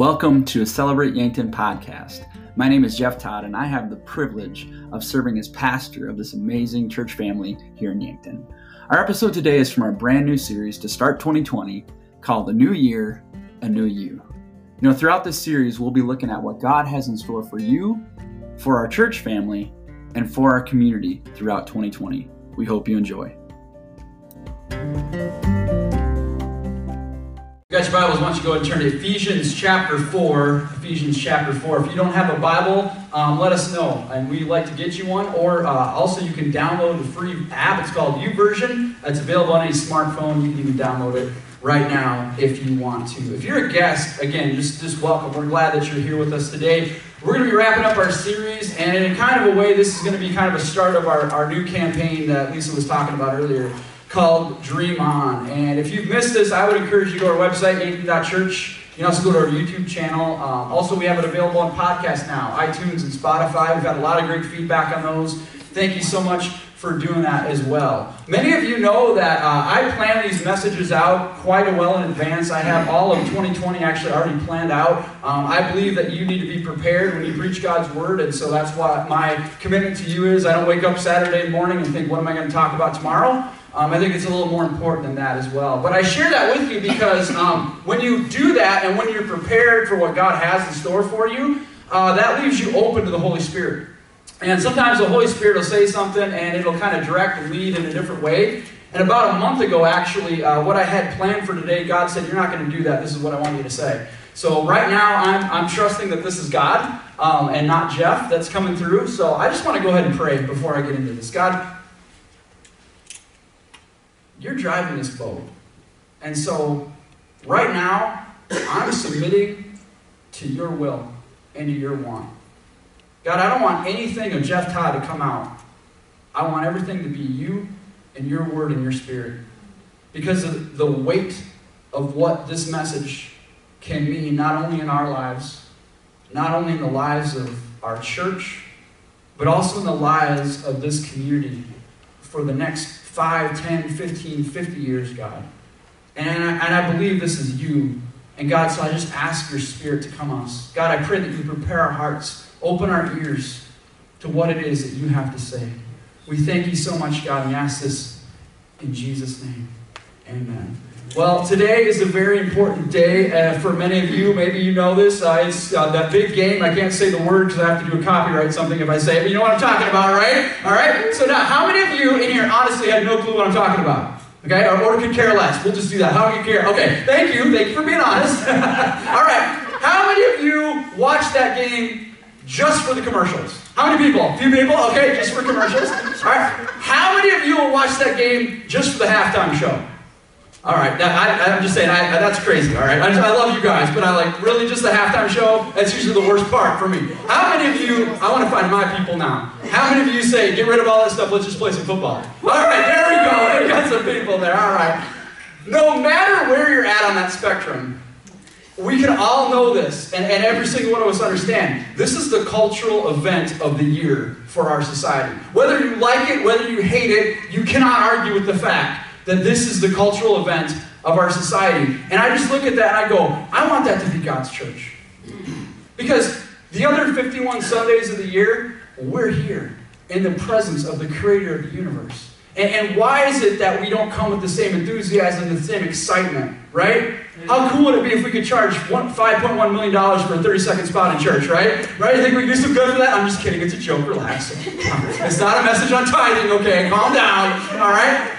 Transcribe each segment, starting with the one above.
Welcome to a Celebrate Yankton podcast. My name is Jeff Todd, and I have the privilege of serving as pastor of this amazing church family here in Yankton. Our episode today is from our brand new series to start 2020 called The New Year, A New You. You know, throughout this series, we'll be looking at what God has in store for you, for our church family, and for our community throughout 2020. We hope you enjoy. Got your Bibles, why don't you go and turn to Ephesians chapter 4. Ephesians chapter 4. If you don't have a Bible, um, let us know, and we'd like to get you one. Or uh, also, you can download the free app. It's called YouVersion. It's available on any smartphone. You can even download it right now if you want to. If you're a guest, again, just, just welcome. We're glad that you're here with us today. We're going to be wrapping up our series, and in kind of a way, this is going to be kind of a start of our, our new campaign that Lisa was talking about earlier called Dream On. And if you've missed this, I would encourage you to go to our website, yankton.church. You can also go to our YouTube channel. Um, also, we have it available on podcast now, iTunes and Spotify. We've had a lot of great feedback on those. Thank you so much for doing that as well. Many of you know that uh, I plan these messages out quite a well in advance. I have all of 2020 actually already planned out. Um, I believe that you need to be prepared when you preach God's word, and so that's what my commitment to you is. I don't wake up Saturday morning and think, what am I going to talk about tomorrow? Um, I think it's a little more important than that as well. But I share that with you because um, when you do that and when you're prepared for what God has in store for you, uh, that leaves you open to the Holy Spirit. And sometimes the Holy Spirit will say something and it'll kind of direct and lead in a different way. And about a month ago, actually, uh, what I had planned for today, God said, You're not going to do that. This is what I want you to say. So right now, I'm, I'm trusting that this is God um, and not Jeff that's coming through. So I just want to go ahead and pray before I get into this. God, you're driving this boat. And so, right now, I'm submitting to your will and to your want. God, I don't want anything of Jeff Todd to come out. I want everything to be you and your word and your spirit. Because of the weight of what this message can mean, not only in our lives, not only in the lives of our church, but also in the lives of this community for the next 5, 10, 15, 50 years, God. And I, and I believe this is you. And God, so I just ask your spirit to come us. God, I pray that you prepare our hearts, open our ears to what it is that you have to say. We thank you so much, God, and ask this in Jesus' name. Amen. Well, today is a very important day uh, for many of you. Maybe you know this. Uh, it's uh, that big game. I can't say the word because I have to do a copyright something if I say it, but you know what I'm talking about, right? All right? So now, how many of you in here honestly had no clue what I'm talking about? Okay? Or, or could care less. We'll just do that. How do you care? Okay, thank you. Thank you for being honest. All right. How many of you watched that game just for the commercials? How many people? A few people? Okay, just for commercials. All right. How many of you will watch that game just for the halftime show? All right, now, I, am just saying, I, that's crazy, all right? I, just, I love you guys, but I like, really, just the halftime show, that's usually the worst part for me. How many of you, I want to find my people now. How many of you say, get rid of all that stuff, let's just play some football? All right, there we go, we got some people there, all right. No matter where you're at on that spectrum, we can all know this, and, and every single one of us understand. This is the cultural event of the year for our society. Whether you like it, whether you hate it, you cannot argue with the fact that this is the cultural event of our society. And I just look at that and I go, I want that to be God's church. Because the other 51 Sundays of the year, we're here in the presence of the creator of the universe. And, and why is it that we don't come with the same enthusiasm, the same excitement, right? How cool would it be if we could charge $5.1 million for a 30 second spot in church, right? Right? You think we could do some good for that? I'm just kidding. It's a joke. Relax. It's not a message on tithing, okay? Calm down. All right?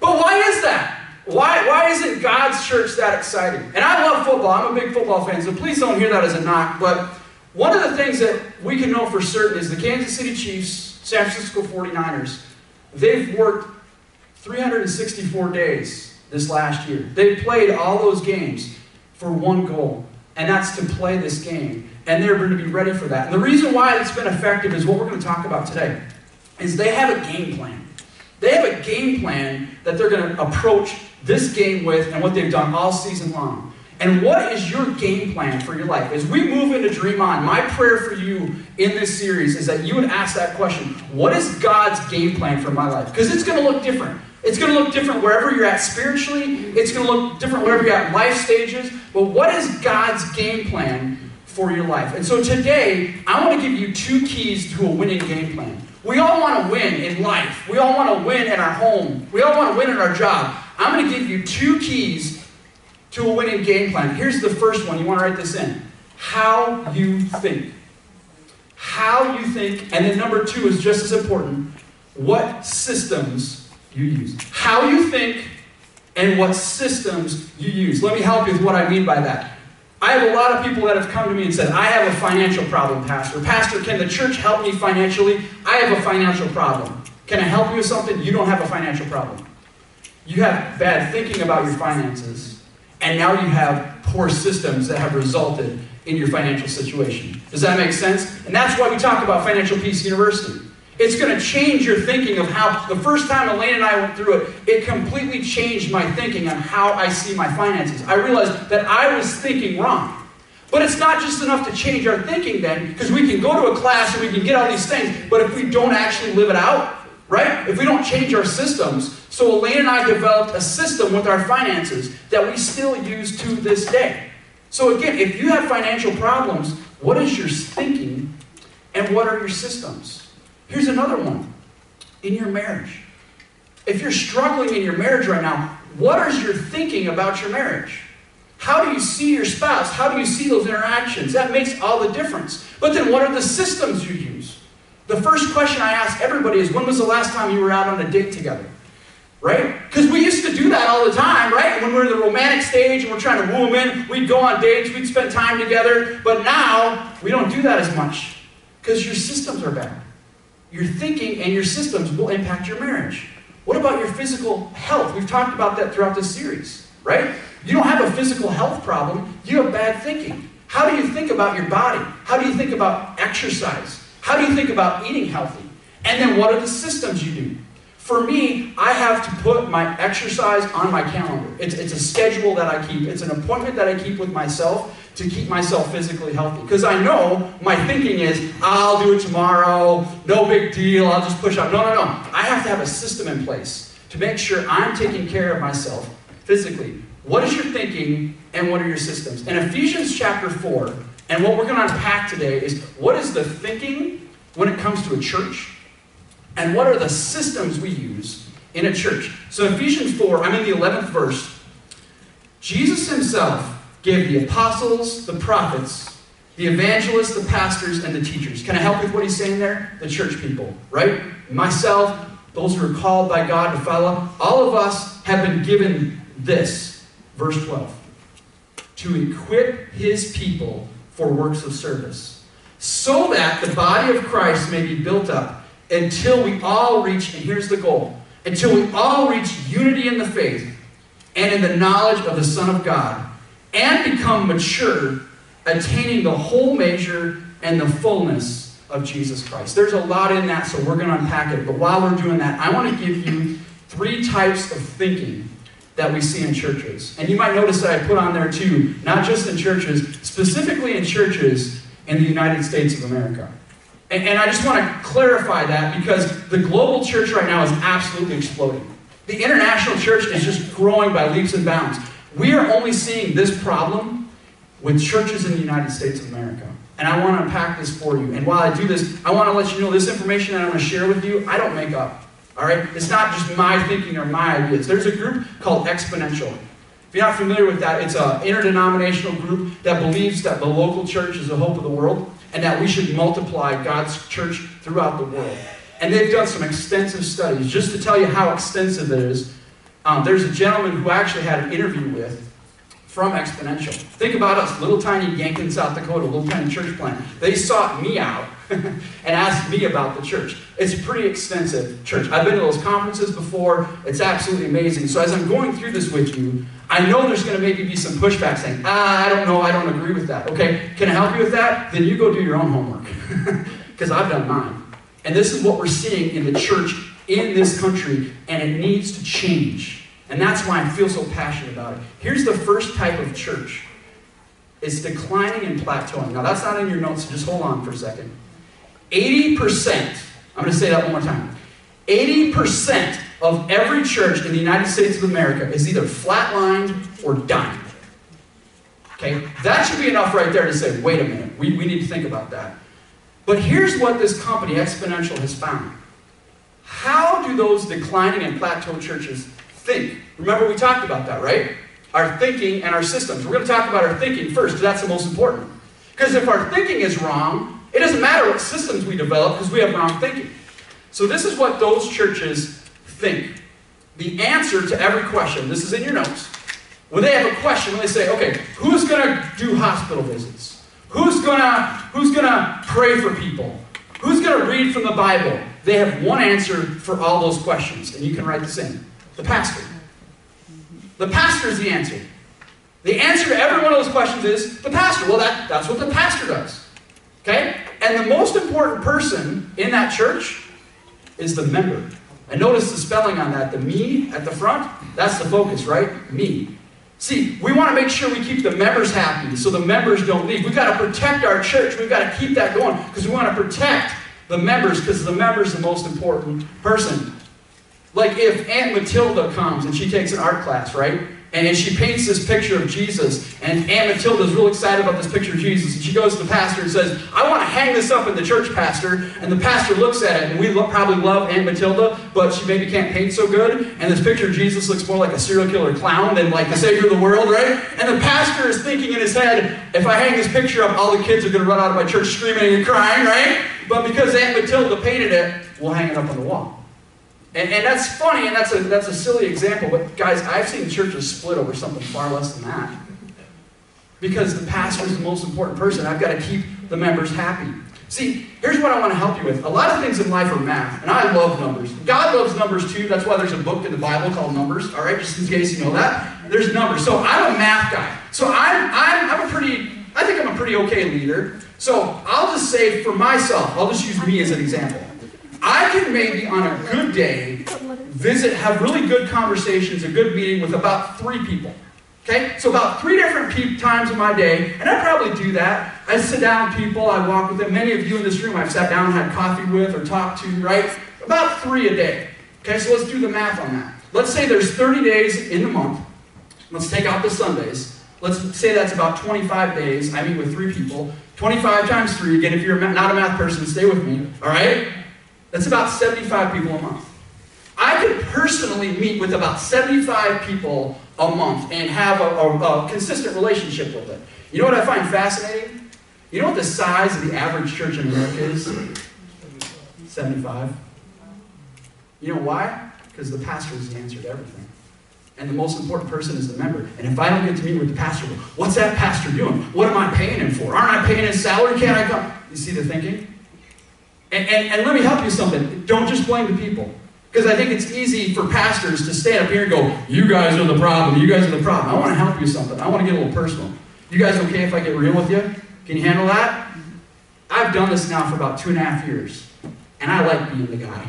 But why is that? Why, why isn't God's church that exciting? And I love football. I'm a big football fan, so please don't hear that as a knock. But one of the things that we can know for certain is the Kansas City Chiefs, San Francisco 49ers, they've worked 364 days this last year. They've played all those games for one goal, and that's to play this game. And they're going to be ready for that. And the reason why it's been effective is what we're going to talk about today. Is they have a game plan. They have a game plan that they're going to approach this game with and what they've done all season long. And what is your game plan for your life? As we move into Dream On, my prayer for you in this series is that you would ask that question What is God's game plan for my life? Because it's going to look different. It's going to look different wherever you're at spiritually. It's going to look different wherever you're at life stages. But what is God's game plan for your life? And so today, I want to give you two keys to a winning game plan. We all want to win in life. We all want to win in our home. We all want to win in our job. I'm going to give you two keys to a winning game plan. Here's the first one. You want to write this in. How you think. How you think. And then number two is just as important. What systems you use. How you think and what systems you use. Let me help you with what I mean by that. I have a lot of people that have come to me and said, I have a financial problem, Pastor. Pastor, can the church help me financially? I have a financial problem. Can I help you with something? You don't have a financial problem. You have bad thinking about your finances, and now you have poor systems that have resulted in your financial situation. Does that make sense? And that's why we talk about Financial Peace University. It's going to change your thinking of how, the first time Elaine and I went through it, it completely changed my thinking on how I see my finances. I realized that I was thinking wrong. But it's not just enough to change our thinking then, because we can go to a class and we can get all these things, but if we don't actually live it out, right? If we don't change our systems. So Elaine and I developed a system with our finances that we still use to this day. So again, if you have financial problems, what is your thinking and what are your systems? Here's another one in your marriage. If you're struggling in your marriage right now, what is your thinking about your marriage? How do you see your spouse? How do you see those interactions? That makes all the difference. But then, what are the systems you use? The first question I ask everybody is when was the last time you were out on a date together? Right? Because we used to do that all the time, right? When we are in the romantic stage and we're trying to woo them in, we'd go on dates, we'd spend time together. But now, we don't do that as much because your systems are bad. Your thinking and your systems will impact your marriage. What about your physical health? We've talked about that throughout this series, right? You don't have a physical health problem, you have bad thinking. How do you think about your body? How do you think about exercise? How do you think about eating healthy? And then what are the systems you do? For me, I have to put my exercise on my calendar. It's, it's a schedule that I keep, it's an appointment that I keep with myself to keep myself physically healthy. Because I know my thinking is, I'll do it tomorrow, no big deal, I'll just push up. No, no, no. I have to have a system in place to make sure I'm taking care of myself physically. What is your thinking and what are your systems? In Ephesians chapter 4, and what we're going to unpack today is what is the thinking when it comes to a church, and what are the systems we use in a church. So, Ephesians 4, I'm in the 11th verse. Jesus himself gave the apostles, the prophets, the evangelists, the pastors, and the teachers. Can I help with what he's saying there? The church people, right? Myself, those who are called by God to follow, all of us have been given this, verse 12, to equip his people for works of service, so that the body of Christ may be built up until we all reach, and here's the goal, until we all reach unity in the faith and in the knowledge of the Son of God and become mature, attaining the whole measure and the fullness of Jesus Christ. There's a lot in that, so we're going to unpack it. But while we're doing that, I want to give you three types of thinking that we see in churches. And you might notice that I put on there too, not just in churches, specifically in churches in the United States of America. And, and I just want to clarify that because the global church right now is absolutely exploding. The international church is just growing by leaps and bounds. We are only seeing this problem with churches in the United States of America. And I want to unpack this for you. And while I do this, I want to let you know this information that I'm going to share with you, I don't make up. All right? It's not just my thinking or my ideas. There's a group called Exponential. If you're not familiar with that, it's an interdenominational group that believes that the local church is the hope of the world and that we should multiply God's church throughout the world. And they've done some extensive studies. Just to tell you how extensive it is, um, there's a gentleman who actually had an interview with from Exponential. Think about us, little tiny Yankton, South Dakota, little tiny church plant. They sought me out and asked me about the church. It's a pretty extensive church. I've been to those conferences before. It's absolutely amazing. So as I'm going through this with you, I know there's going to maybe be some pushback saying, ah, I don't know, I don't agree with that. Okay, can I help you with that? Then you go do your own homework because I've done mine. And this is what we're seeing in the church in this country, and it needs to change. And that's why I feel so passionate about it. Here's the first type of church it's declining and plateauing. Now, that's not in your notes, so just hold on for a second. 80%, I'm going to say that one more time. 80% of every church in the United States of America is either flatlined or dying. Okay? That should be enough right there to say, wait a minute, we, we need to think about that. But here's what this company, Exponential, has found. How do those declining and plateau churches think? Remember, we talked about that, right? Our thinking and our systems. We're going to talk about our thinking first, because that's the most important. Because if our thinking is wrong, it doesn't matter what systems we develop because we have wrong thinking. So, this is what those churches think. The answer to every question, this is in your notes. When they have a question, when they say, okay, who's going to do hospital visits? Who's going to who's going to pray for people? Who's going to read from the Bible? They have one answer for all those questions, and you can write this in. The pastor. The pastor is the answer. The answer to every one of those questions is the pastor. Well, that, that's what the pastor does. Okay? And the most important person in that church is the member. And notice the spelling on that. The me at the front, that's the focus, right? Me. See, we want to make sure we keep the members happy so the members don't leave. We've got to protect our church. We've got to keep that going because we want to protect the members because the member is the most important person. Like if Aunt Matilda comes and she takes an art class, right? And she paints this picture of Jesus, and Aunt Matilda is real excited about this picture of Jesus. And she goes to the pastor and says, I want to hang this up in the church, pastor. And the pastor looks at it, and we lo- probably love Aunt Matilda, but she maybe can't paint so good. And this picture of Jesus looks more like a serial killer clown than like the Savior of the world, right? And the pastor is thinking in his head, if I hang this picture up, all the kids are going to run out of my church screaming and crying, right? But because Aunt Matilda painted it, we'll hang it up on the wall. And, and that's funny, and that's a, that's a silly example, but guys, I've seen churches split over something far less than that. Because the pastor is the most important person. I've got to keep the members happy. See, here's what I want to help you with. A lot of things in life are math, and I love numbers. God loves numbers too. That's why there's a book in the Bible called Numbers, all right, just in case you know that. There's numbers. So I'm a math guy. So I'm, I'm, I'm a pretty, I think I'm a pretty okay leader. So I'll just say for myself, I'll just use me as an example. I can maybe on a good day visit, have really good conversations, a good meeting with about three people. Okay? So about three different times in my day, and I probably do that. I sit down with people, I walk with them. Many of you in this room I've sat down and had coffee with or talked to, right? About three a day. Okay, so let's do the math on that. Let's say there's 30 days in the month. Let's take out the Sundays. Let's say that's about 25 days. I meet with three people. 25 times 3, again, if you're not a math person, stay with me, all right? That's about 75 people a month. I could personally meet with about 75 people a month and have a, a, a, consistent relationship with it. You know what I find fascinating? You know what the size of the average church in America is? 75. You know why? Because the pastor is the answer to everything. And the most important person is the member. And if I don't get to meet with the pastor, what's that pastor doing? What am I paying him for? Aren't I paying his salary? Can't I come? You see the thinking? And, and, and let me help you something. Don't just blame the people. Because I think it's easy for pastors to stand up here and go, You guys are the problem. You guys are the problem. I want to help you something. I want to get a little personal. You guys okay if I get real with you? Can you handle that? I've done this now for about two and a half years. And I like being the guy.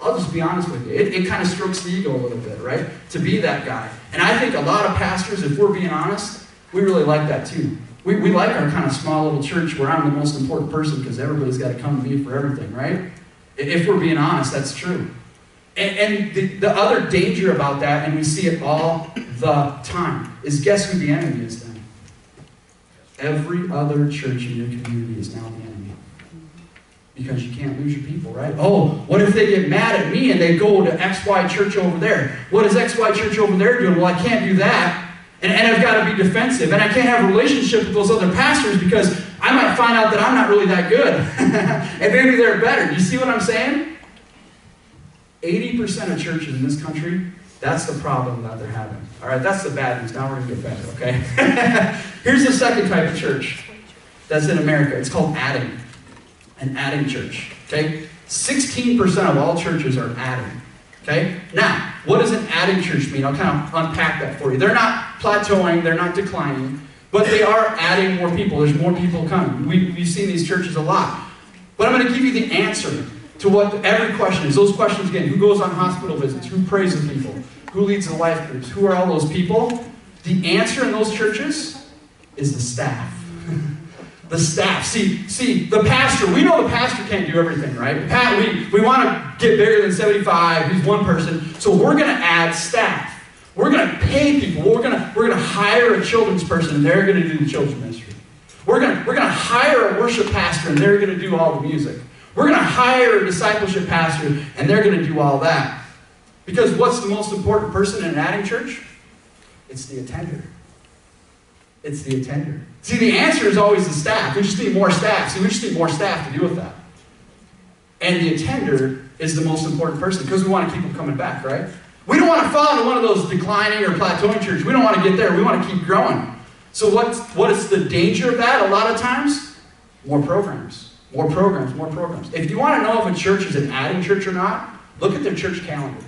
I'll just be honest with you. It, it kind of strokes the ego a little bit, right? To be that guy. And I think a lot of pastors, if we're being honest, we really like that too. We, we like our kind of small little church where I'm the most important person because everybody's got to come to me for everything, right? If we're being honest, that's true. And, and the, the other danger about that, and we see it all the time, is guess who the enemy is then? Every other church in your community is now the enemy. Because you can't lose your people, right? Oh, what if they get mad at me and they go to XY church over there? What is XY church over there doing? Well, I can't do that. And, and I've got to be defensive. And I can't have a relationship with those other pastors because I might find out that I'm not really that good. and maybe they're better. You see what I'm saying? 80% of churches in this country, that's the problem that they're having. All right, that's the bad news. Now we're going to get better, okay? Here's the second type of church that's in America. It's called adding. An adding church, okay? 16% of all churches are adding. Okay? Now, what does an church mean? I'll kind of unpack that for you. They're not plateauing, they're not declining, but they are adding more people. There's more people coming. We, we've seen these churches a lot. But I'm going to give you the answer to what every question is. Those questions again who goes on hospital visits? Who prays with people? Who leads the life groups? Who are all those people? The answer in those churches is the staff. the staff. See, see, the pastor, we know the pastor can't do everything, right? Pat, we, we want to get bigger than 75, he's one person, so we're going to add staff. We're going to pay people. We're going to, we're going to hire a children's person, and they're going to do the children's ministry. We're going to, we're going to hire a worship pastor, and they're going to do all the music. We're going to hire a discipleship pastor, and they're going to do all that. Because what's the most important person in an adding church? It's the attender. It's the attender. See, the answer is always the staff. We just need more staff. See, we just need more staff to deal with that. And the attender is the most important person because we want to keep them coming back, right? We don't want to fall into one of those declining or plateauing churches. We don't want to get there. We want to keep growing. So what's, what is the danger of that a lot of times? More programs. More programs, more programs. If you want to know if a church is an adding church or not, look at their church calendar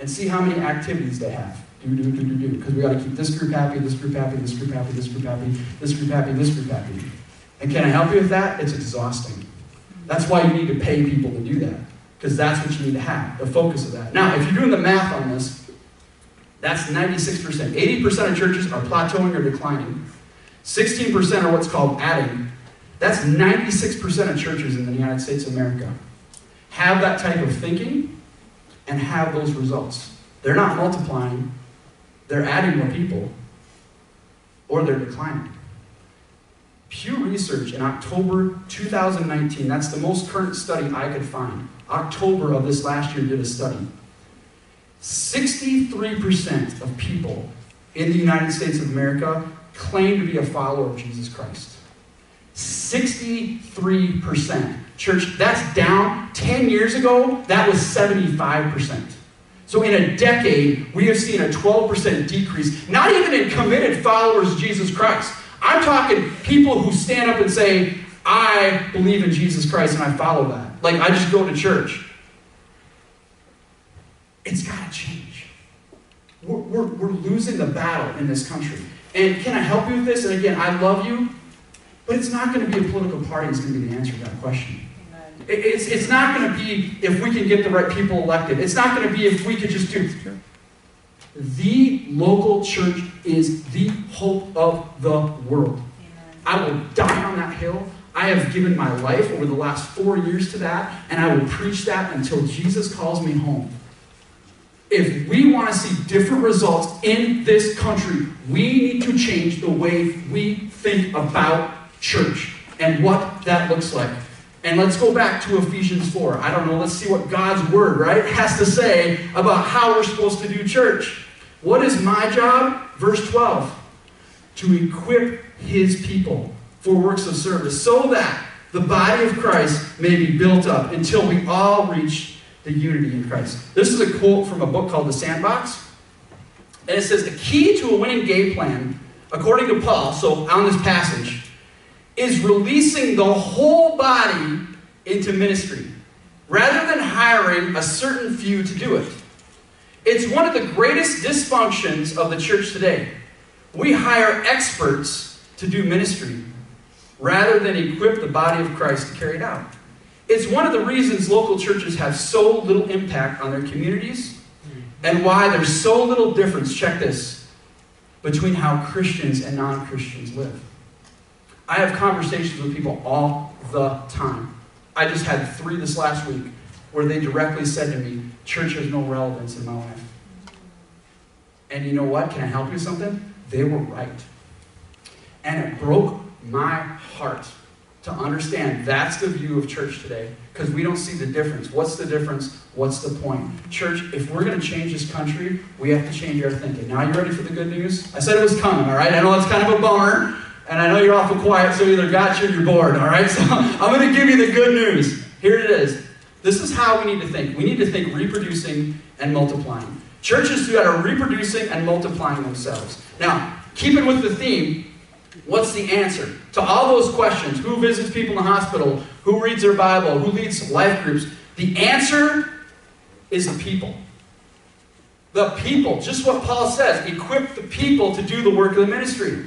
and see how many activities they have. Do, do, do, do, do. Because we got to keep this group happy, this group happy, this group happy, this group happy, this group happy, this group happy. And can I help you with that? It's exhausting. That's why you need to pay people to do that. Because that's what you need to have, the focus of that. Now, if you're doing the math on this, that's 96%. 80% of churches are plateauing or declining. 16% are what's called adding. That's 96% of churches in the United States of America have that type of thinking and have those results. They're not multiplying, they're adding more people, or they're declining. Pew Research in October 2019, that's the most current study I could find. October of this last year did a study. 63% of people in the United States of America claim to be a follower of Jesus Christ. 63%. Church, that's down. 10 years ago, that was 75%. So in a decade, we have seen a 12% decrease, not even in committed followers of Jesus Christ. I'm talking people who stand up and say, I believe in Jesus Christ and I follow that. Like, I just go to church. It's got to change. We're, we're, we're losing the battle in this country. And can I help you with this? And again, I love you, but it's not going to be a political party that's going to be the answer to that question. It's, it's not going to be if we can get the right people elected. It's not going to be if we could just do. The local church is the hope of the world. I will die on that hill. I have given my life over the last four years to that, and I will preach that until Jesus calls me home. If we want to see different results in this country, we need to change the way we think about church and what that looks like. And let's go back to Ephesians 4. I don't know, let's see what God's word, right, has to say about how we're supposed to do church. What is my job? Verse 12 to equip his people for works of service, so that the body of Christ may be built up until we all reach the unity in Christ. This is a quote from a book called The Sandbox. And it says, The key to a winning game plan, according to Paul, so on this passage, is releasing the whole body into ministry rather than hiring a certain few to do it. It's one of the greatest dysfunctions of the church today. We hire experts to do ministry rather than equip the body of Christ to carry it out. It's one of the reasons local churches have so little impact on their communities and why there's so little difference, check this, between how Christians and non Christians live. I have conversations with people all the time. I just had three this last week where they directly said to me, Church has no relevance in my life. And you know what? Can I help you with something? They were right. And it broke my heart to understand that's the view of church today because we don't see the difference. What's the difference? What's the point? Church, if we're going to change this country, we have to change our thinking. Now, are you ready for the good news? I said it was coming, all right? I know it's kind of a bummer, and I know you're awful quiet, so either got you or you're bored, all right? So I'm going to give you the good news. Here it is. This is how we need to think. We need to think reproducing and multiplying. Churches that are reproducing and multiplying themselves. Now, keeping with the theme, what's the answer to all those questions? Who visits people in the hospital? Who reads their Bible? Who leads life groups? The answer is the people. The people, just what Paul says, equip the people to do the work of the ministry.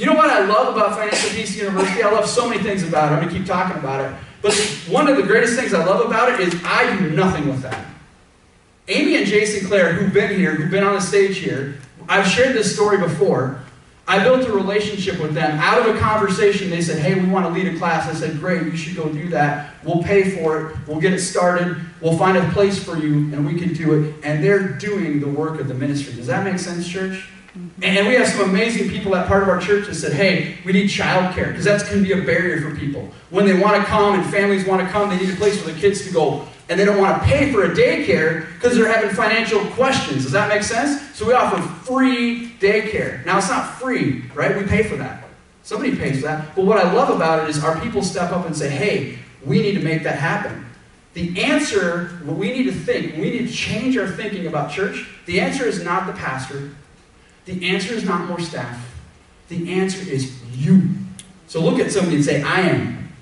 You know what I love about Financial Peace University? I love so many things about it. I'm going to keep talking about it. But one of the greatest things I love about it is I do nothing with that. Amy and Jason Clare, who've been here, who've been on the stage here, I've shared this story before. I built a relationship with them. Out of a conversation, they said, Hey, we want to lead a class. I said, Great, you should go do that. We'll pay for it. We'll get it started. We'll find a place for you, and we can do it. And they're doing the work of the ministry. Does that make sense, church? Mm-hmm. And we have some amazing people at part of our church that said, hey, we need childcare, because that's going to be a barrier for people. When they want to come and families want to come, they need a place for the kids to go. And they don't want to pay for a daycare because they're having financial questions. Does that make sense? So we offer free daycare. Now, it's not free, right? We pay for that. Somebody pays for that. But what I love about it is our people step up and say, hey, we need to make that happen. The answer, what we need to think, we need to change our thinking about church. The answer is not the pastor. The answer is not more staff. The answer is you. So look at somebody and say, I am.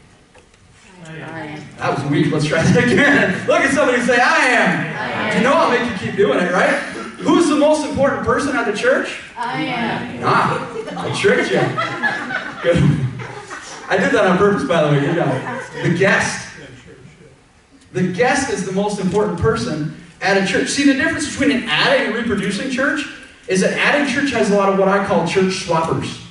I am. That was weak. Let's try that again. look at somebody and say, I am. I am. You know I'll make you keep doing it, right? Who's the most important person at the church? I am. Ah, I tricked you. Good. I did that on purpose, by the way. You know, the guest. The guest is the most important person at a church. See the difference between an adding and reproducing church? Is that adding church has a lot of what I call church swappers.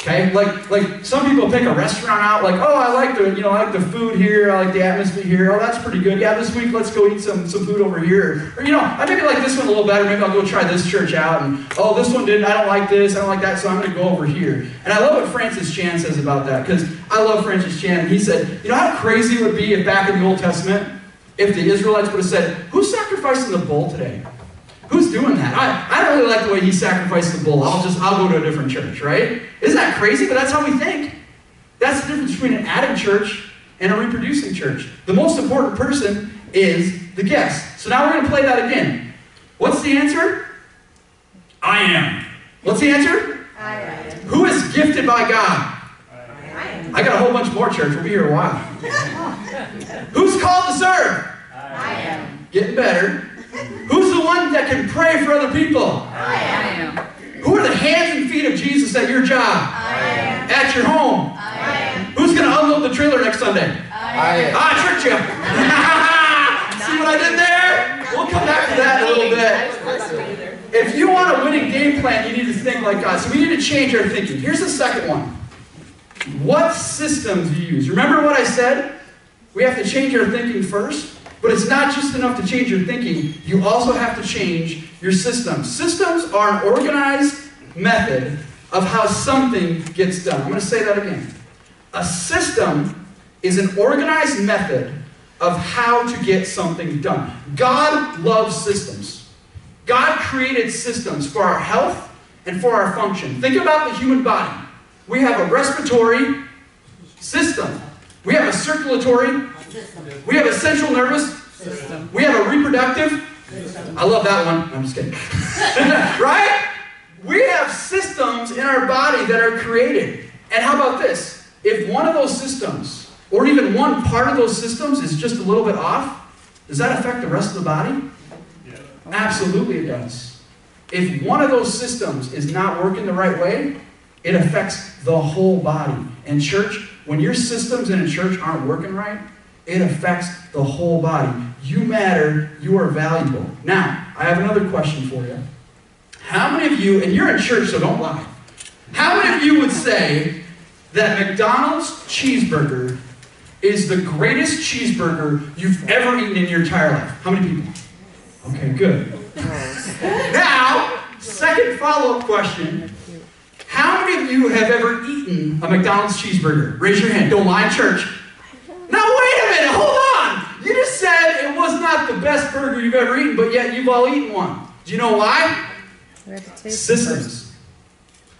Okay, like like some people pick a restaurant out, like oh I like the you know I like the food here, I like the atmosphere here. Oh that's pretty good. Yeah, this week let's go eat some some food over here. Or you know I maybe like this one a little better. Maybe I'll go try this church out. And oh this one didn't. I don't like this. I don't like that. So I'm going to go over here. And I love what Francis Chan says about that because I love Francis Chan. And he said you know how crazy it would be if back in the Old Testament if the Israelites would have said who's sacrificing the bull today? Who's doing that? I, I don't really like the way he sacrificed the bull. I'll just, I'll go to a different church, right? Isn't that crazy? But that's how we think. That's the difference between an added church and a reproducing church. The most important person is the guest. So now we're going to play that again. What's the answer? I am. What's the answer? I am. Who is gifted by God? I am. I got a whole bunch more, church. We'll be here a while. Who's called to serve? I am. Getting better. Who's the one that can pray for other people? I am. Who are the hands and feet of Jesus at your job? I am. At your home? I am. Who's going to unload the trailer next Sunday? I am. Ah, I tricked you. See what I did there? We'll come back to that in a little bit. If you want a winning game plan, you need to think like God. So we need to change our thinking. Here's the second one. What systems do you use? Remember what I said? We have to change our thinking first. But it's not just enough to change your thinking, you also have to change your system. Systems are an organized method of how something gets done. I'm going to say that again. A system is an organized method of how to get something done. God loves systems. God created systems for our health and for our function. Think about the human body. We have a respiratory system. We have a circulatory we have a central nervous system. We have a reproductive. I love that one. I'm just kidding. right? We have systems in our body that are created. And how about this? If one of those systems, or even one part of those systems, is just a little bit off, does that affect the rest of the body? Absolutely, it does. If one of those systems is not working the right way, it affects the whole body. And church, when your systems in a church aren't working right, it affects the whole body. You matter. You are valuable. Now, I have another question for you. How many of you, and you're in church, so don't lie, how many of you would say that McDonald's cheeseburger is the greatest cheeseburger you've ever eaten in your entire life? How many people? Okay, good. now, second follow up question. How many of you have ever eaten a McDonald's cheeseburger? Raise your hand. Don't lie church. Now, wait a minute, hold on. You just said it was not the best burger you've ever eaten, but yet you've all eaten one. Do you know why? Systems.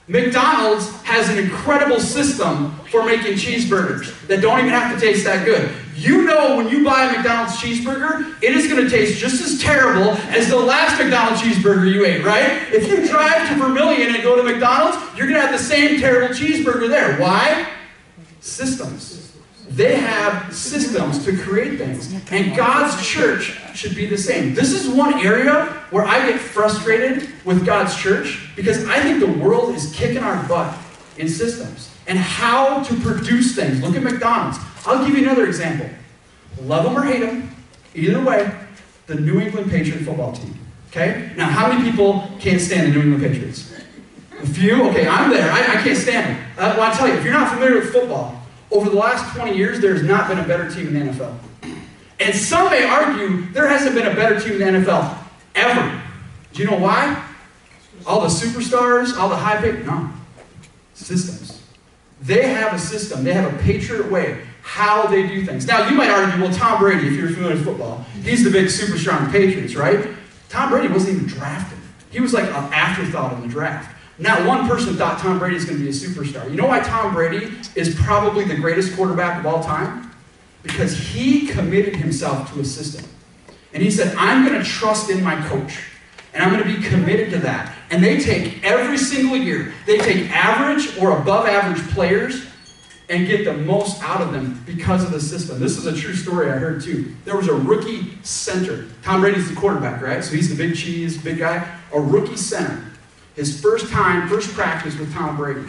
McDonald's has an incredible system for making cheeseburgers that don't even have to taste that good. You know when you buy a McDonald's cheeseburger, it is going to taste just as terrible as the last McDonald's cheeseburger you ate, right? If you drive to Vermillion and go to McDonald's, you're going to have the same terrible cheeseburger there. Why? Systems. They have systems to create things. And God's church should be the same. This is one area where I get frustrated with God's church because I think the world is kicking our butt in systems and how to produce things. Look at McDonald's. I'll give you another example. Love them or hate them, either way, the New England Patriot football team. Okay? Now, how many people can't stand the New England Patriots? A few? Okay, I'm there. I, I can't stand them. Uh, well, I tell you, if you're not familiar with football, over the last 20 years, there's not been a better team in the NFL. And some may argue there hasn't been a better team in the NFL ever. Do you know why? All the superstars, all the high pick, no. Systems. They have a system. They have a patriot way how they do things. Now, you might argue, well, Tom Brady, if you're familiar with football, he's the big super strong Patriots, right? Tom Brady wasn't even drafted. He was like an afterthought in the draft. Not one person thought Tom Brady is going to be a superstar. You know why Tom Brady is probably the greatest quarterback of all time? Because he committed himself to a system. And he said, I'm going to trust in my coach. And I'm going to be committed to that. And they take every single year, they take average or above average players and get the most out of them because of the system. This is a true story I heard too. There was a rookie center. Tom Brady's the quarterback, right? So he's the big cheese, big guy. A rookie center. His first time, first practice with Tom Brady.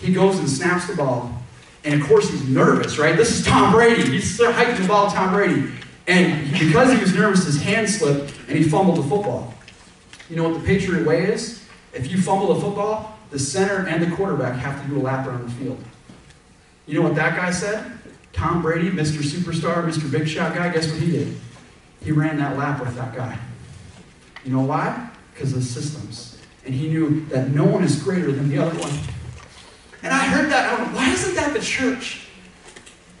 He goes and snaps the ball. And of course, he's nervous, right? This is Tom Brady. He's hiking the ball, Tom Brady. And because he was nervous, his hand slipped and he fumbled the football. You know what the Patriot way is? If you fumble the football, the center and the quarterback have to do a lap around the field. You know what that guy said? Tom Brady, Mr. Superstar, Mr. Big Shot guy, guess what he did? He ran that lap with that guy. You know why? Because of the systems. And he knew that no one is greater than the other one. And I heard that. I went, why isn't that the church?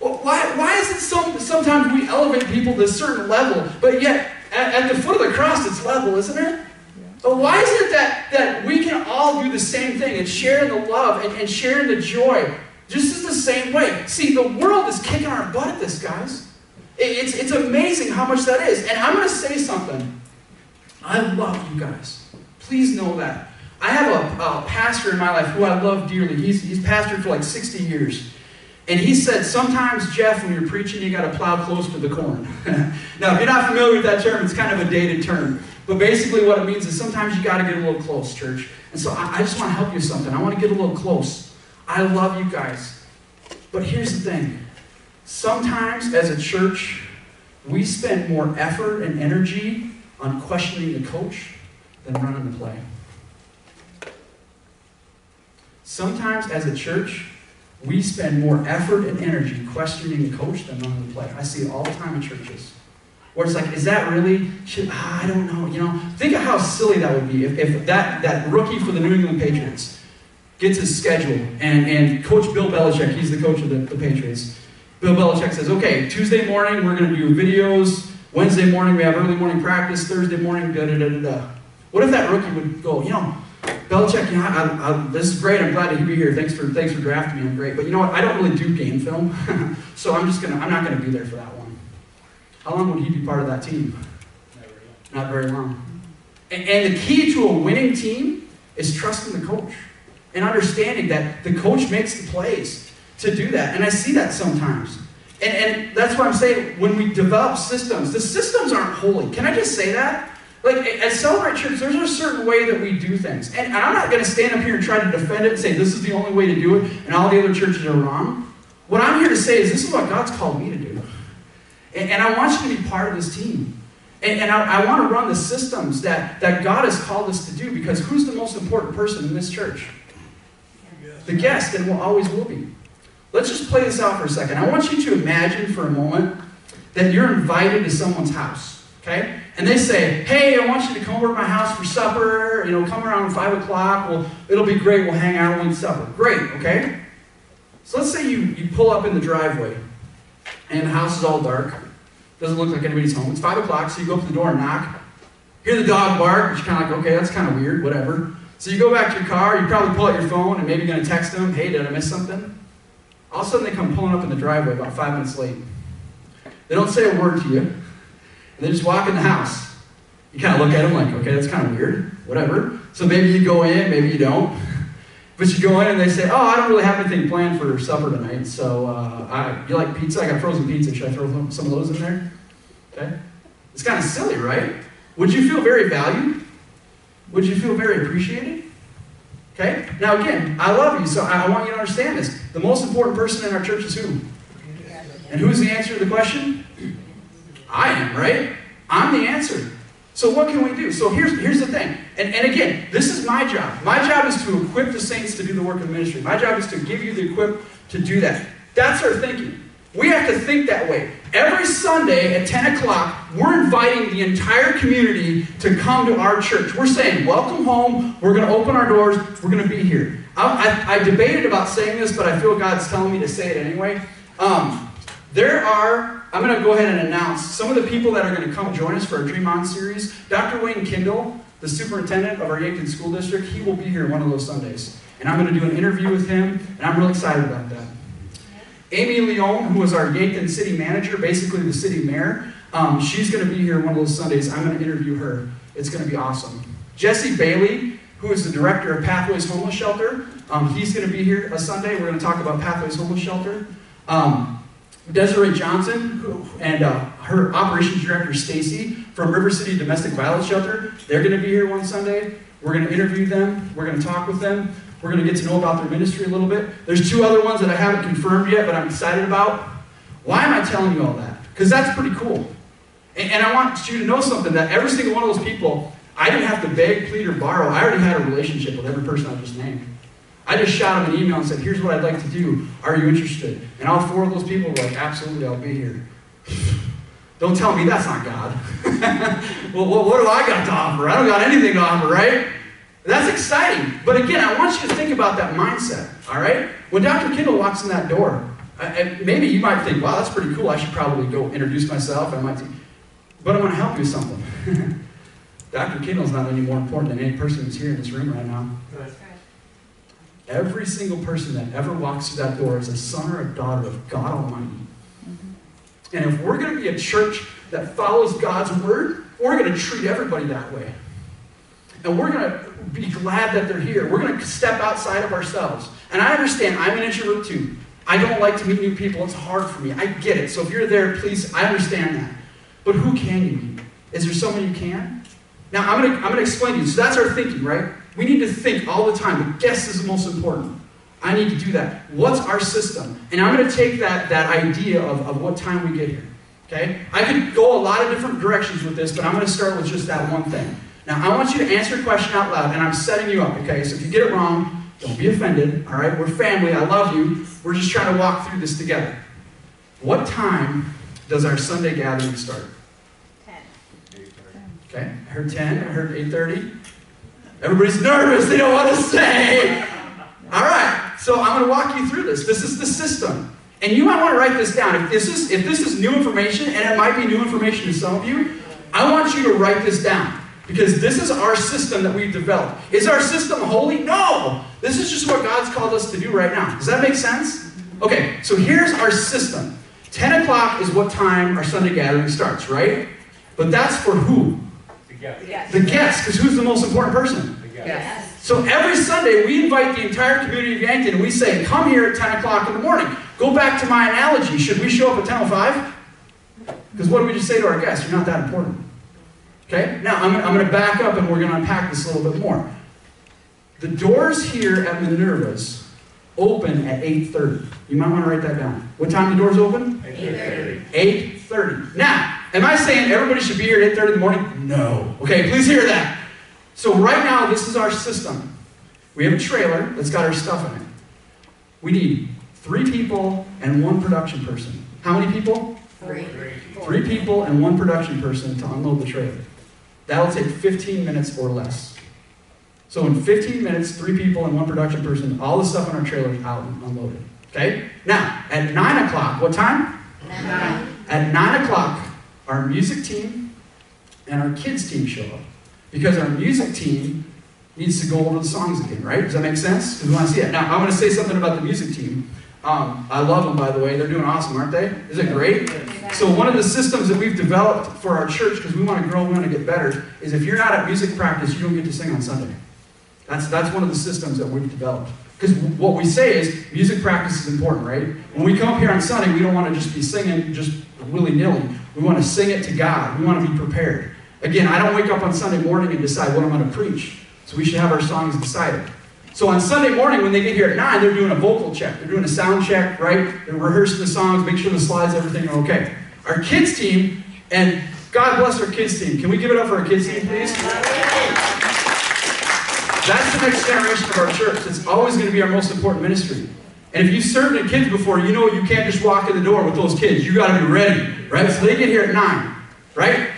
Why, why is it some, sometimes we elevate people to a certain level, but yet at, at the foot of the cross it's level, isn't it? But why is it that, that we can all do the same thing and share in the love and, and share in the joy just as the same way. See, the world is kicking our butt at this, guys. It's, it's amazing how much that is. And I'm going to say something. I love you guys. Please know that. I have a, a pastor in my life who I love dearly. He's, he's pastored for like 60 years. And he said, sometimes, Jeff, when you're preaching, you got to plow close to the corn. now, if you're not familiar with that term, it's kind of a dated term. But basically, what it means is sometimes you got to get a little close, church. And so I, I just want to help you with something. I want to get a little close. I love you guys. But here's the thing sometimes as a church, we spend more effort and energy on questioning the coach than running the play. Sometimes as a church, we spend more effort and energy questioning the coach than running the play. I see it all the time in churches. Where it's like, is that really? Should, I don't know. You know, think of how silly that would be if, if that, that rookie for the New England Patriots gets his schedule, and, and Coach Bill Belichick, he's the coach of the, the Patriots. Bill Belichick says, okay, Tuesday morning we're going to do videos. Wednesday morning we have early morning practice. Thursday morning, da da da da da. What if that rookie would go, you know, Belichick, you know, I, I, this is great. I'm glad to be here. Thanks for thanks for drafting me. I'm great. But you know what? I don't really do game film, so I'm just gonna I'm not gonna be there for that one. How long would he be part of that team? Not very long. And, and the key to a winning team is trusting the coach and understanding that the coach makes the plays to do that. And I see that sometimes. And, and that's why I'm saying when we develop systems, the systems aren't holy. Can I just say that? Like at Celebrate Church, there's a certain way that we do things. And I'm not going to stand up here and try to defend it and say this is the only way to do it and all the other churches are wrong. What I'm here to say is this is what God's called me to do. And, and I want you to be part of this team. And, and I, I want to run the systems that, that God has called us to do because who's the most important person in this church? the guest and will always will be. Let's just play this out for a second. I want you to imagine for a moment that you're invited to someone's house, okay? And they say, hey, I want you to come over to my house for supper. You know, come around 5 o'clock. Well, it'll be great. We'll hang out, we'll eat supper. Great, okay? So let's say you, you pull up in the driveway and the house is all dark. Doesn't look like anybody's home. It's 5 o'clock, so you go up to the door and knock. Hear the dog bark, you're kind of like, okay, that's kind of weird, whatever. So you go back to your car, you probably pull out your phone and maybe you're going to text them, hey, did I miss something? All of a sudden they come pulling up in the driveway about five minutes late. They don't say a word to you, and they just walk in the house. You kind of look at them like, okay, that's kind of weird, whatever. So maybe you go in, maybe you don't. But you go in and they say, oh, I don't really have anything planned for supper tonight, so uh, I, you like pizza? I got frozen pizza. Should I throw some of those in there? Okay? It's kind of silly, right? Would you feel very valued? Would you feel very appreciated? Okay? Now, again, I love you, so I want you to understand this. The most important person in our church is who? And who's the answer to the question? I am, right? I'm the answer. So what can we do? So here's, here's the thing. And, and again, this is my job. My job is to equip the saints to do the work of ministry. My job is to give you the equip to do that. That's our thinking. We have to think that way. Every Sunday at 10 o'clock, we're inviting the entire community to come to our church. We're saying, Welcome home. We're going to open our doors. We're going to be here. I, I, I, debated about saying this, but I feel God's telling me to say it anyway. Um, there are, I'm going to go ahead and announce some of the people that are going to come join us for our Dream On series. Dr. Wayne Kindle, the superintendent of our Yankton School District, he will be here one of those Sundays. And I'm going to do an interview with him, and I'm really excited about that. Amy Leon, who is our Yankton city manager, basically the city mayor, um, she's going to be here one of those Sundays. I'm going to interview her. It's going to be awesome. Jesse Bailey, who is the director of Pathways Homeless Shelter, um, he's going to be here a Sunday. We're going to talk about Pathways Homeless Shelter. Um, Desiree Johnson and uh, her operations director Stacy from River City Domestic Violence Shelter, they're going to be here one Sunday. We're going to interview them. We're going to talk with them. We're going to get to know about their ministry a little bit. There's two other ones that I haven't confirmed yet, but I'm excited about. Why am I telling you all that? Because that's pretty cool. And, and I want you to know something that every single one of those people, I didn't have to beg, plead, or borrow. I already had a relationship with every person I just named. I just shot him an email and said, here's what I'd like to do. Are you interested? And all four of those people were like, absolutely, I'll be here. don't tell me that's not God. well, what, what do I got to offer? I don't got anything to offer, right? That's exciting. But again, I want you to think about that mindset, all right? When Dr. Kindle walks in that door, maybe you might think, wow, that's pretty cool. I should probably go introduce myself. I might, but I want to help you with something. Dr. Kindle's not any more important than any person who's here in this room right now. Every single person that ever walks through that door is a son or a daughter of God Almighty. Mm-hmm. And if we're going to be a church that follows God's word, we're going to treat everybody that way. And we're going to be glad that they're here. We're going to step outside of ourselves. And I understand, I'm an introvert too. I don't like to meet new people. It's hard for me. I get it. So if you're there, please, I understand that. But who can you meet? Is there someone you can? Now, I'm going to, I'm going to explain to you. So that's our thinking, right? We need to think all the time. The guest is the most important. I need to do that. What's our system? And I'm going to take that, that idea of, of what time we get here. Okay? I could go a lot of different directions with this, but I'm going to start with just that one thing. Now, I want you to answer a question out loud, and I'm setting you up, okay? So if you get it wrong, don't be offended, all right? We're family. I love you. We're just trying to walk through this together. What time does our Sunday gathering start? 10. Okay, I heard 10. I heard 8.30. Everybody's nervous. They don't want to say. All right, so I'm going to walk you through this. This is the system. And you might want to write this down. If this is, if this is new information, and it might be new information to some of you, I want you to write this down. Because this is our system that we've developed. Is our system holy? No! This is just what God's called us to do right now. Does that make sense? Okay, so here's our system. 10 o'clock is what time our Sunday gathering starts, right? But that's for who? The guests. The guests, because who's the most important person? The guests. Yes. So every Sunday, we invite the entire community of Yankton and we say, come here at 10 o'clock in the morning. Go back to my analogy. Should we show up at 10.05? Because what do we just say to our guests? You're not that important. Okay? Now, I'm, I'm going to back up and we're going to unpack this a little bit more. The doors here at Minerva's open at 8.30. You might want to write that down. What time the doors open? 8.30. 8.30. Now, am I saying everybody should be here at 8.30 in the morning? No. Okay, please hear that. So right now, this is our system. We have a trailer that's got our stuff in it. We need three people and one production person. How many people? Three. Three people and one production person to unload the trailer. That'll take 15 minutes or less. So in 15 minutes, three people and one production person, all the stuff on our trailer is out and unloaded. Okay? Now, at 9 o'clock, what time? Nine. At 9 o'clock, our music team and our kids team show up. Because our music team needs to go over the songs again, right? Does that make sense? Because we want to see it. Now, I'm going to say something about the music team. Um, I love them, by the way. They're doing awesome, aren't they? Is it great? So one of the systems that we've developed for our church, because we want to grow, we want to get better, is if you're not at music practice, you don't get to sing on Sunday. That's, that's one of the systems that we've developed. Because what we say is music practice is important, right? When we come up here on Sunday, we don't want to just be singing just willy-nilly. We want to sing it to God. We want to be prepared. Again, I don't wake up on Sunday morning and decide what I'm going to preach. So we should have our songs decided. So on Sunday morning, when they get here at 9, they're doing a vocal check. They're doing a sound check, right? They're rehearsing the songs, make sure the slides, everything are okay. Our kids team, and God bless our kids team. Can we give it up for our kids team, please? That's the next generation of our church. It's always going to be our most important ministry. And if you've served in kids before, you know you can't just walk in the door with those kids. You got to be ready, right? So they get here at 9, right?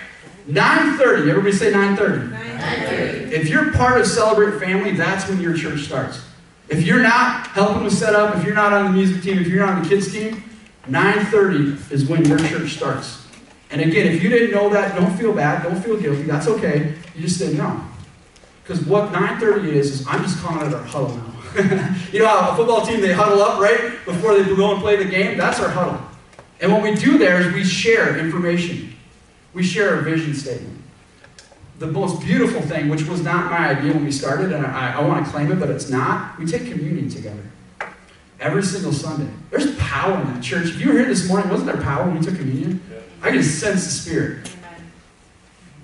9.30. Everybody say 9.30. 9.30. If you're part of Celebrate Family, that's when your church starts. If you're not helping with setup, if you're not on the music team, if you're not on the kids team, 9.30 is when your church starts. And again, if you didn't know that, don't feel bad. Don't feel guilty. That's okay. You just didn't know. Because what 9.30 is, is I'm just calling it our huddle now. you know how a football team, they huddle up, right? Before they go and play the game? That's our huddle. And what we do there is we share information. We share a vision statement. The most beautiful thing, which was not my idea when we started, and I, I want to claim it, but it's not, we take communion together. Every single Sunday. There's power in that church. If you were here this morning, wasn't there power when we took communion? I can sense the Spirit.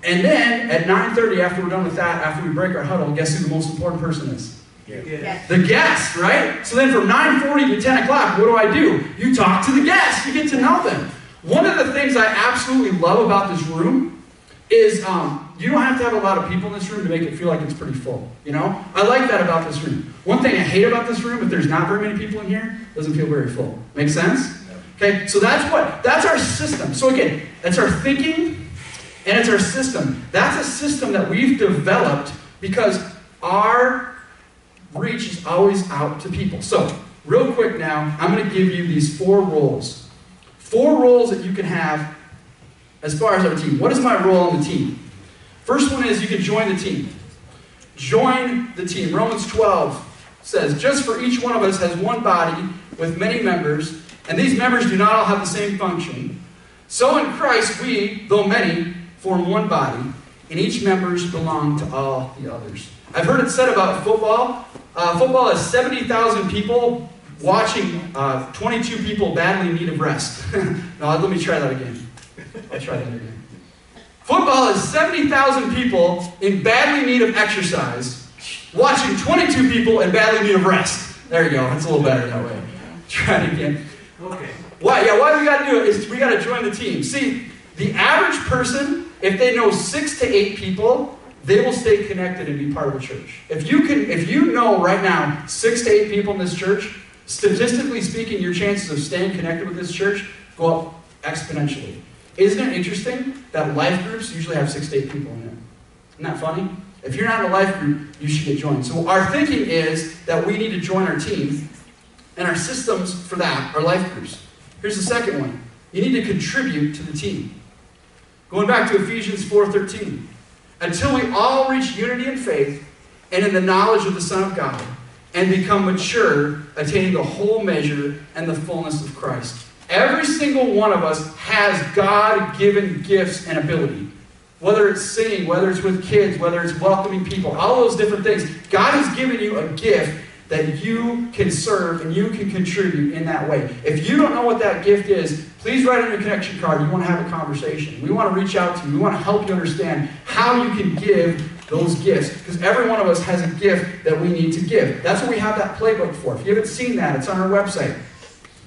And then at 9.30, after we're done with that, after we break our huddle, guess who the most important person is? Yes. The guest, right? So then from 9.40 to 10 o'clock, what do I do? You talk to the guests. You get to know them. One of the things I absolutely love about this room is um, you don't have to have a lot of people in this room to make it feel like it's pretty full. You know? I like that about this room. One thing I hate about this room, if there's not very many people in here, it doesn't feel very full. Make sense? Okay, so that's what, that's our system. So again, that's our thinking and it's our system. That's a system that we've developed because our reach is always out to people. So, real quick now, I'm going to give you these four roles. Four roles that you can have as far as our team. What is my role on the team? First one is you can join the team. Join the team. Romans 12 says, Just for each one of us has one body with many members, and these members do not all have the same function. So in Christ, we, though many, form one body, and each members belong to all the others. I've heard it said about football. Uh, football is 70,000 people watching uh, 22 people badly in need of rest. no, let me try that again. I'll try that again. Football is 70,000 people in badly need of exercise, watching 22 people in badly need of rest. There you go. That's a little better that way. Try it again. Okay. Why? Yeah, why we got to do it is we got to join the team. See, the average person, if they know six to eight people, they will stay connected and be part of the church. If you can, if you know right now six to eight people in this church, statistically speaking, your chances of staying connected with this church go up exponentially. Isn't it interesting that life groups usually have six to eight people in it? Isn't that funny? If you're not in a life group, you should get joined. So our thinking is that we need to join our team, and our systems for that are life groups. Here's the second one. You need to contribute to the team. Going back to Ephesians 4:13. Until we all reach unity in faith and in the knowledge of the Son of God and become mature, attaining the whole measure and the fullness of Christ. Every single one of us has God given gifts and ability. Whether it's singing, whether it's with kids, whether it's welcoming people, all those different things. God has given you a gift that you can serve and you can contribute in that way. If you don't know what that gift is, please write on your connection card. You want to have a conversation. We want to reach out to you. We want to help you understand how you can give those gifts because every one of us has a gift that we need to give. That's what we have that playbook for. If you haven't seen that, it's on our website.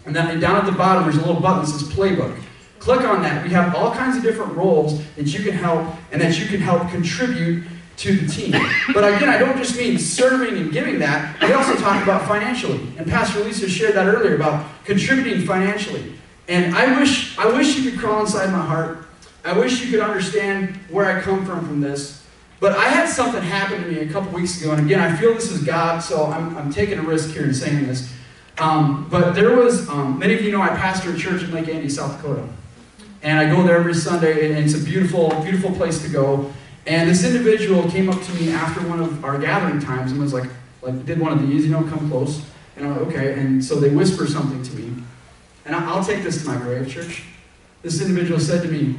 And then down at the bottom, there's a little button that says playbook. Click on that. We have all kinds of different roles that you can help and that you can help contribute to the team. But again, I don't just mean serving and giving that. We also talk about financially. And Pastor Lisa shared that earlier about contributing financially. And I wish, I wish you could crawl inside my heart. I wish you could understand where I come from from this. But I had something happen to me a couple weeks ago, and again, I feel this is God, so I'm, I'm taking a risk here in saying this. Um, but there was, um, many of you know I pastor a church in Lake Andes, South Dakota. And I go there every Sunday, and it's a beautiful, beautiful place to go. And this individual came up to me after one of our gathering times and was like, like did one of these, you know, come close. And I'm like, okay. And so they whisper something to me. And I'll take this to my grave, church. This individual said to me,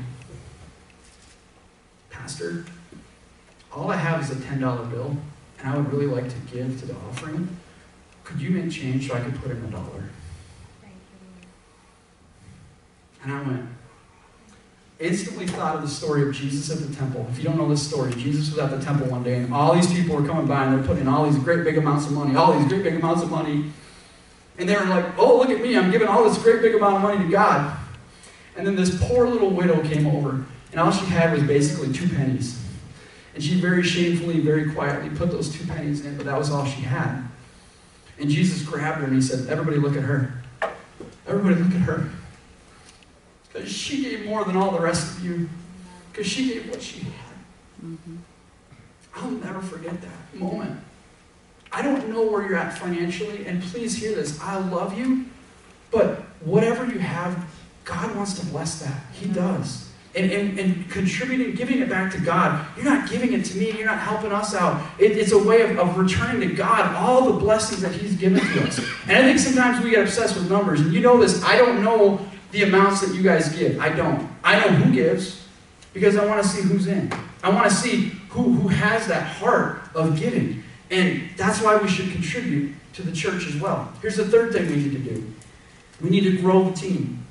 Pastor, all I have is a $10 bill, and I would really like to give to the offering. Could you make change so I could put in a dollar? And I went, instantly thought of the story of Jesus at the temple. If you don't know this story, Jesus was at the temple one day, and all these people were coming by, and they're putting in all these great big amounts of money, all these great big amounts of money. And they were like, oh, look at me, I'm giving all this great big amount of money to God. And then this poor little widow came over, and all she had was basically two pennies. And she very shamefully, very quietly put those two pennies in, but that was all she had. And Jesus grabbed her and he said, Everybody look at her. Everybody look at her. Because she gave more than all the rest of you. Because she gave what she had. Mm-hmm. I'll never forget that moment. I don't know where you're at financially, and please hear this. I love you, but whatever you have, God wants to bless that. He mm-hmm. does. And, and, and contributing, giving it back to God, you're not giving it to me, you're not helping us out. It, it's a way of, of returning to God all the blessings that He's given to us. And I think sometimes we get obsessed with numbers. And you know this, I don't know the amounts that you guys give. I don't. I know who gives because I want to see who's in. I want to see who, who has that heart of giving. And that's why we should contribute to the church as well. Here's the third thing we need to do we need to grow the team.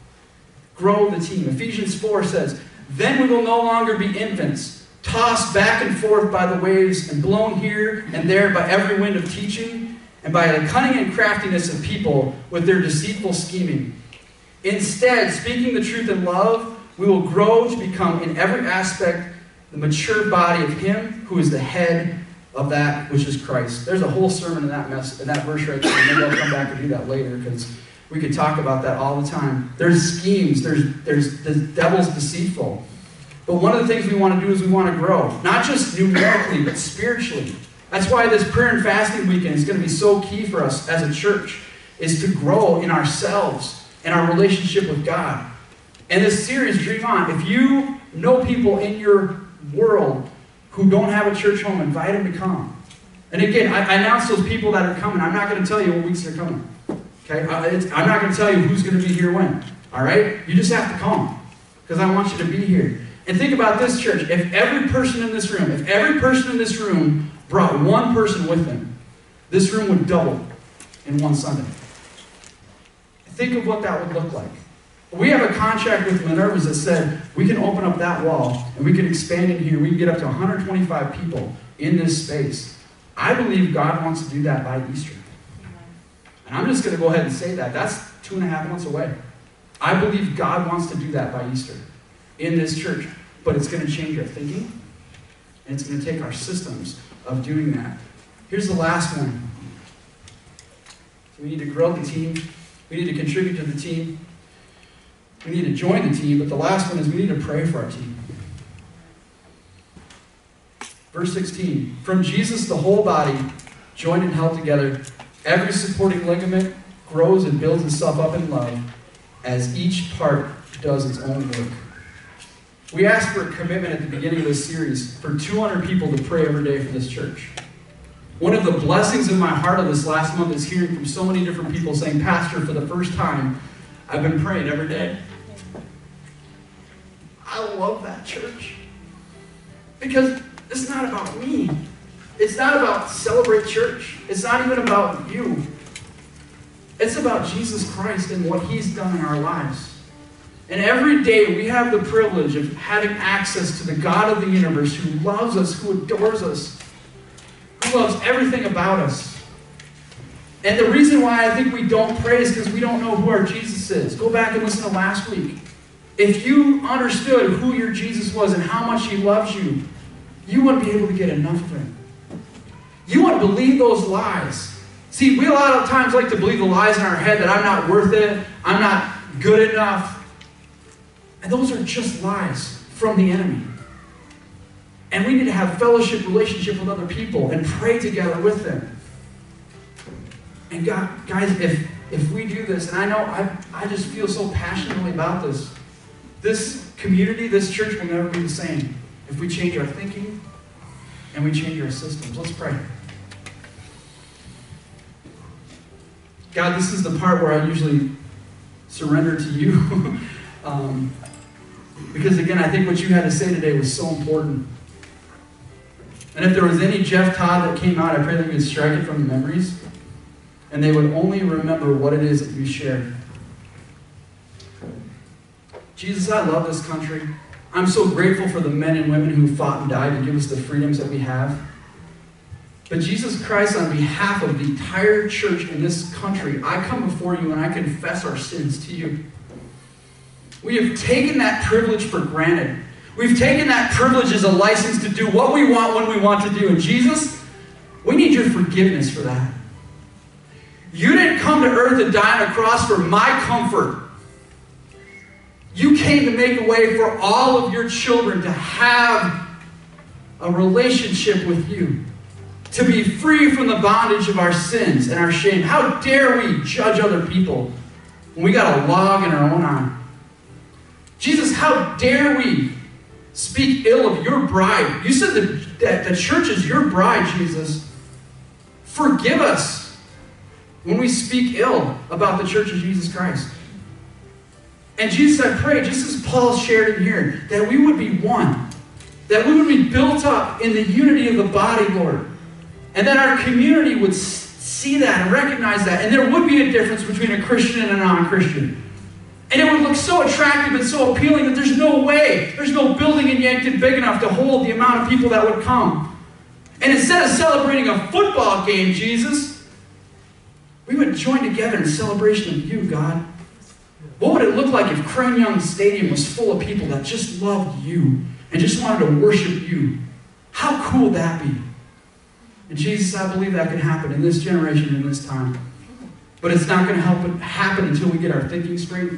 Grow the team. Ephesians 4 says, Then we will no longer be infants, tossed back and forth by the waves and blown here and there by every wind of teaching and by the cunning and craftiness of people with their deceitful scheming. Instead, speaking the truth in love, we will grow to become, in every aspect, the mature body of Him who is the head of that which is Christ. There's a whole sermon in that mess, in that verse right there. Maybe I'll come back and do that later because we could talk about that all the time. There's schemes. There's there's the devil's deceitful. But one of the things we want to do is we want to grow, not just numerically, but spiritually. That's why this prayer and fasting weekend is going to be so key for us as a church, is to grow in ourselves and our relationship with God. And this series, Dream On, if you know people in your world who don't have a church home, invite them to come. And again, I, I announce those people that are coming. I'm not going to tell you what weeks they're coming. Okay? I, I'm not going to tell you who's going to be here when. All right? You just have to come because I want you to be here. And think about this, church. If every person in this room, if every person in this room brought one person with them, this room would double in one Sunday. Think of what that would look like. We have a contract with Minerva's that said we can open up that wall and we can expand it here. We can get up to 125 people in this space. I believe God wants to do that by Easter. And I'm just going to go ahead and say that. That's two and a half months away. I believe God wants to do that by Easter in this church. But it's going to change our thinking, and it's going to take our systems of doing that. Here's the last one. We need to grow the team. We need to contribute to the team. We need to join the team. But the last one is we need to pray for our team. Verse 16 From Jesus, the whole body, joined and held together, every supporting ligament grows and builds itself up in love as each part does its own work. We asked for a commitment at the beginning of this series for 200 people to pray every day for this church. One of the blessings in my heart of this last month is hearing from so many different people saying, Pastor, for the first time, I've been praying every day. I love that church. Because it's not about me. It's not about celebrate church. It's not even about you. It's about Jesus Christ and what He's done in our lives. And every day we have the privilege of having access to the God of the universe who loves us, who adores us, who loves everything about us. And the reason why I think we don't pray is because we don't know who our Jesus is. Go back and listen to last week. If you understood who your Jesus was and how much he loves you, you wouldn't be able to get enough of him. You wouldn't believe those lies. See, we a lot of times like to believe the lies in our head that I'm not worth it, I'm not good enough. And those are just lies from the enemy. And we need to have fellowship, relationship with other people, and pray together with them. And God, guys, if if we do this, and I know I, I just feel so passionately about this, this community, this church will never be the same if we change our thinking and we change our systems. Let's pray. God, this is the part where I usually surrender to you. um, because again, I think what you had to say today was so important. And if there was any Jeff Todd that came out, I pray that you would strike it from the memories and they would only remember what it is that you shared. Jesus, I love this country. I'm so grateful for the men and women who fought and died to give us the freedoms that we have. But Jesus Christ, on behalf of the entire church in this country, I come before you and I confess our sins to you. We have taken that privilege for granted. We've taken that privilege as a license to do what we want when we want to do. And Jesus, we need your forgiveness for that. You didn't come to earth and die on a cross for my comfort. You came to make a way for all of your children to have a relationship with you, to be free from the bondage of our sins and our shame. How dare we judge other people when we got a log in our own eye? Jesus, how dare we speak ill of your bride? You said that, that the church is your bride, Jesus. Forgive us when we speak ill about the church of Jesus Christ. And Jesus, I pray, just as Paul shared in here, that we would be one, that we would be built up in the unity of the body, Lord, and that our community would see that and recognize that, and there would be a difference between a Christian and a non Christian. And it would look so attractive and so appealing that there's no way, there's no building in Yankton big enough to hold the amount of people that would come. And instead of celebrating a football game, Jesus, we would join together in celebration of you, God. What would it look like if Crane Stadium was full of people that just loved you and just wanted to worship you? How cool would that be? And Jesus, I believe that can happen in this generation, in this time. But it's not going to help it happen until we get our thinking straight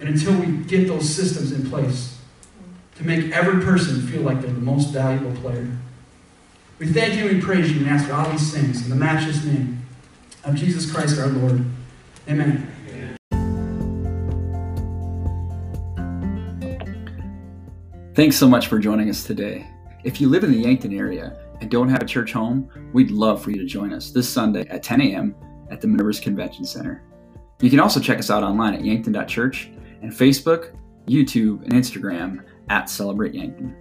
and until we get those systems in place to make every person feel like they're the most valuable player. We thank you, we praise you, and ask all these things in the matchless name of Jesus Christ our Lord. Amen. Thanks so much for joining us today. If you live in the Yankton area and don't have a church home, we'd love for you to join us this Sunday at 10 a.m. at the Minerva's Convention Center. You can also check us out online at yankton.church and Facebook, YouTube, and Instagram at Celebrate Yankton.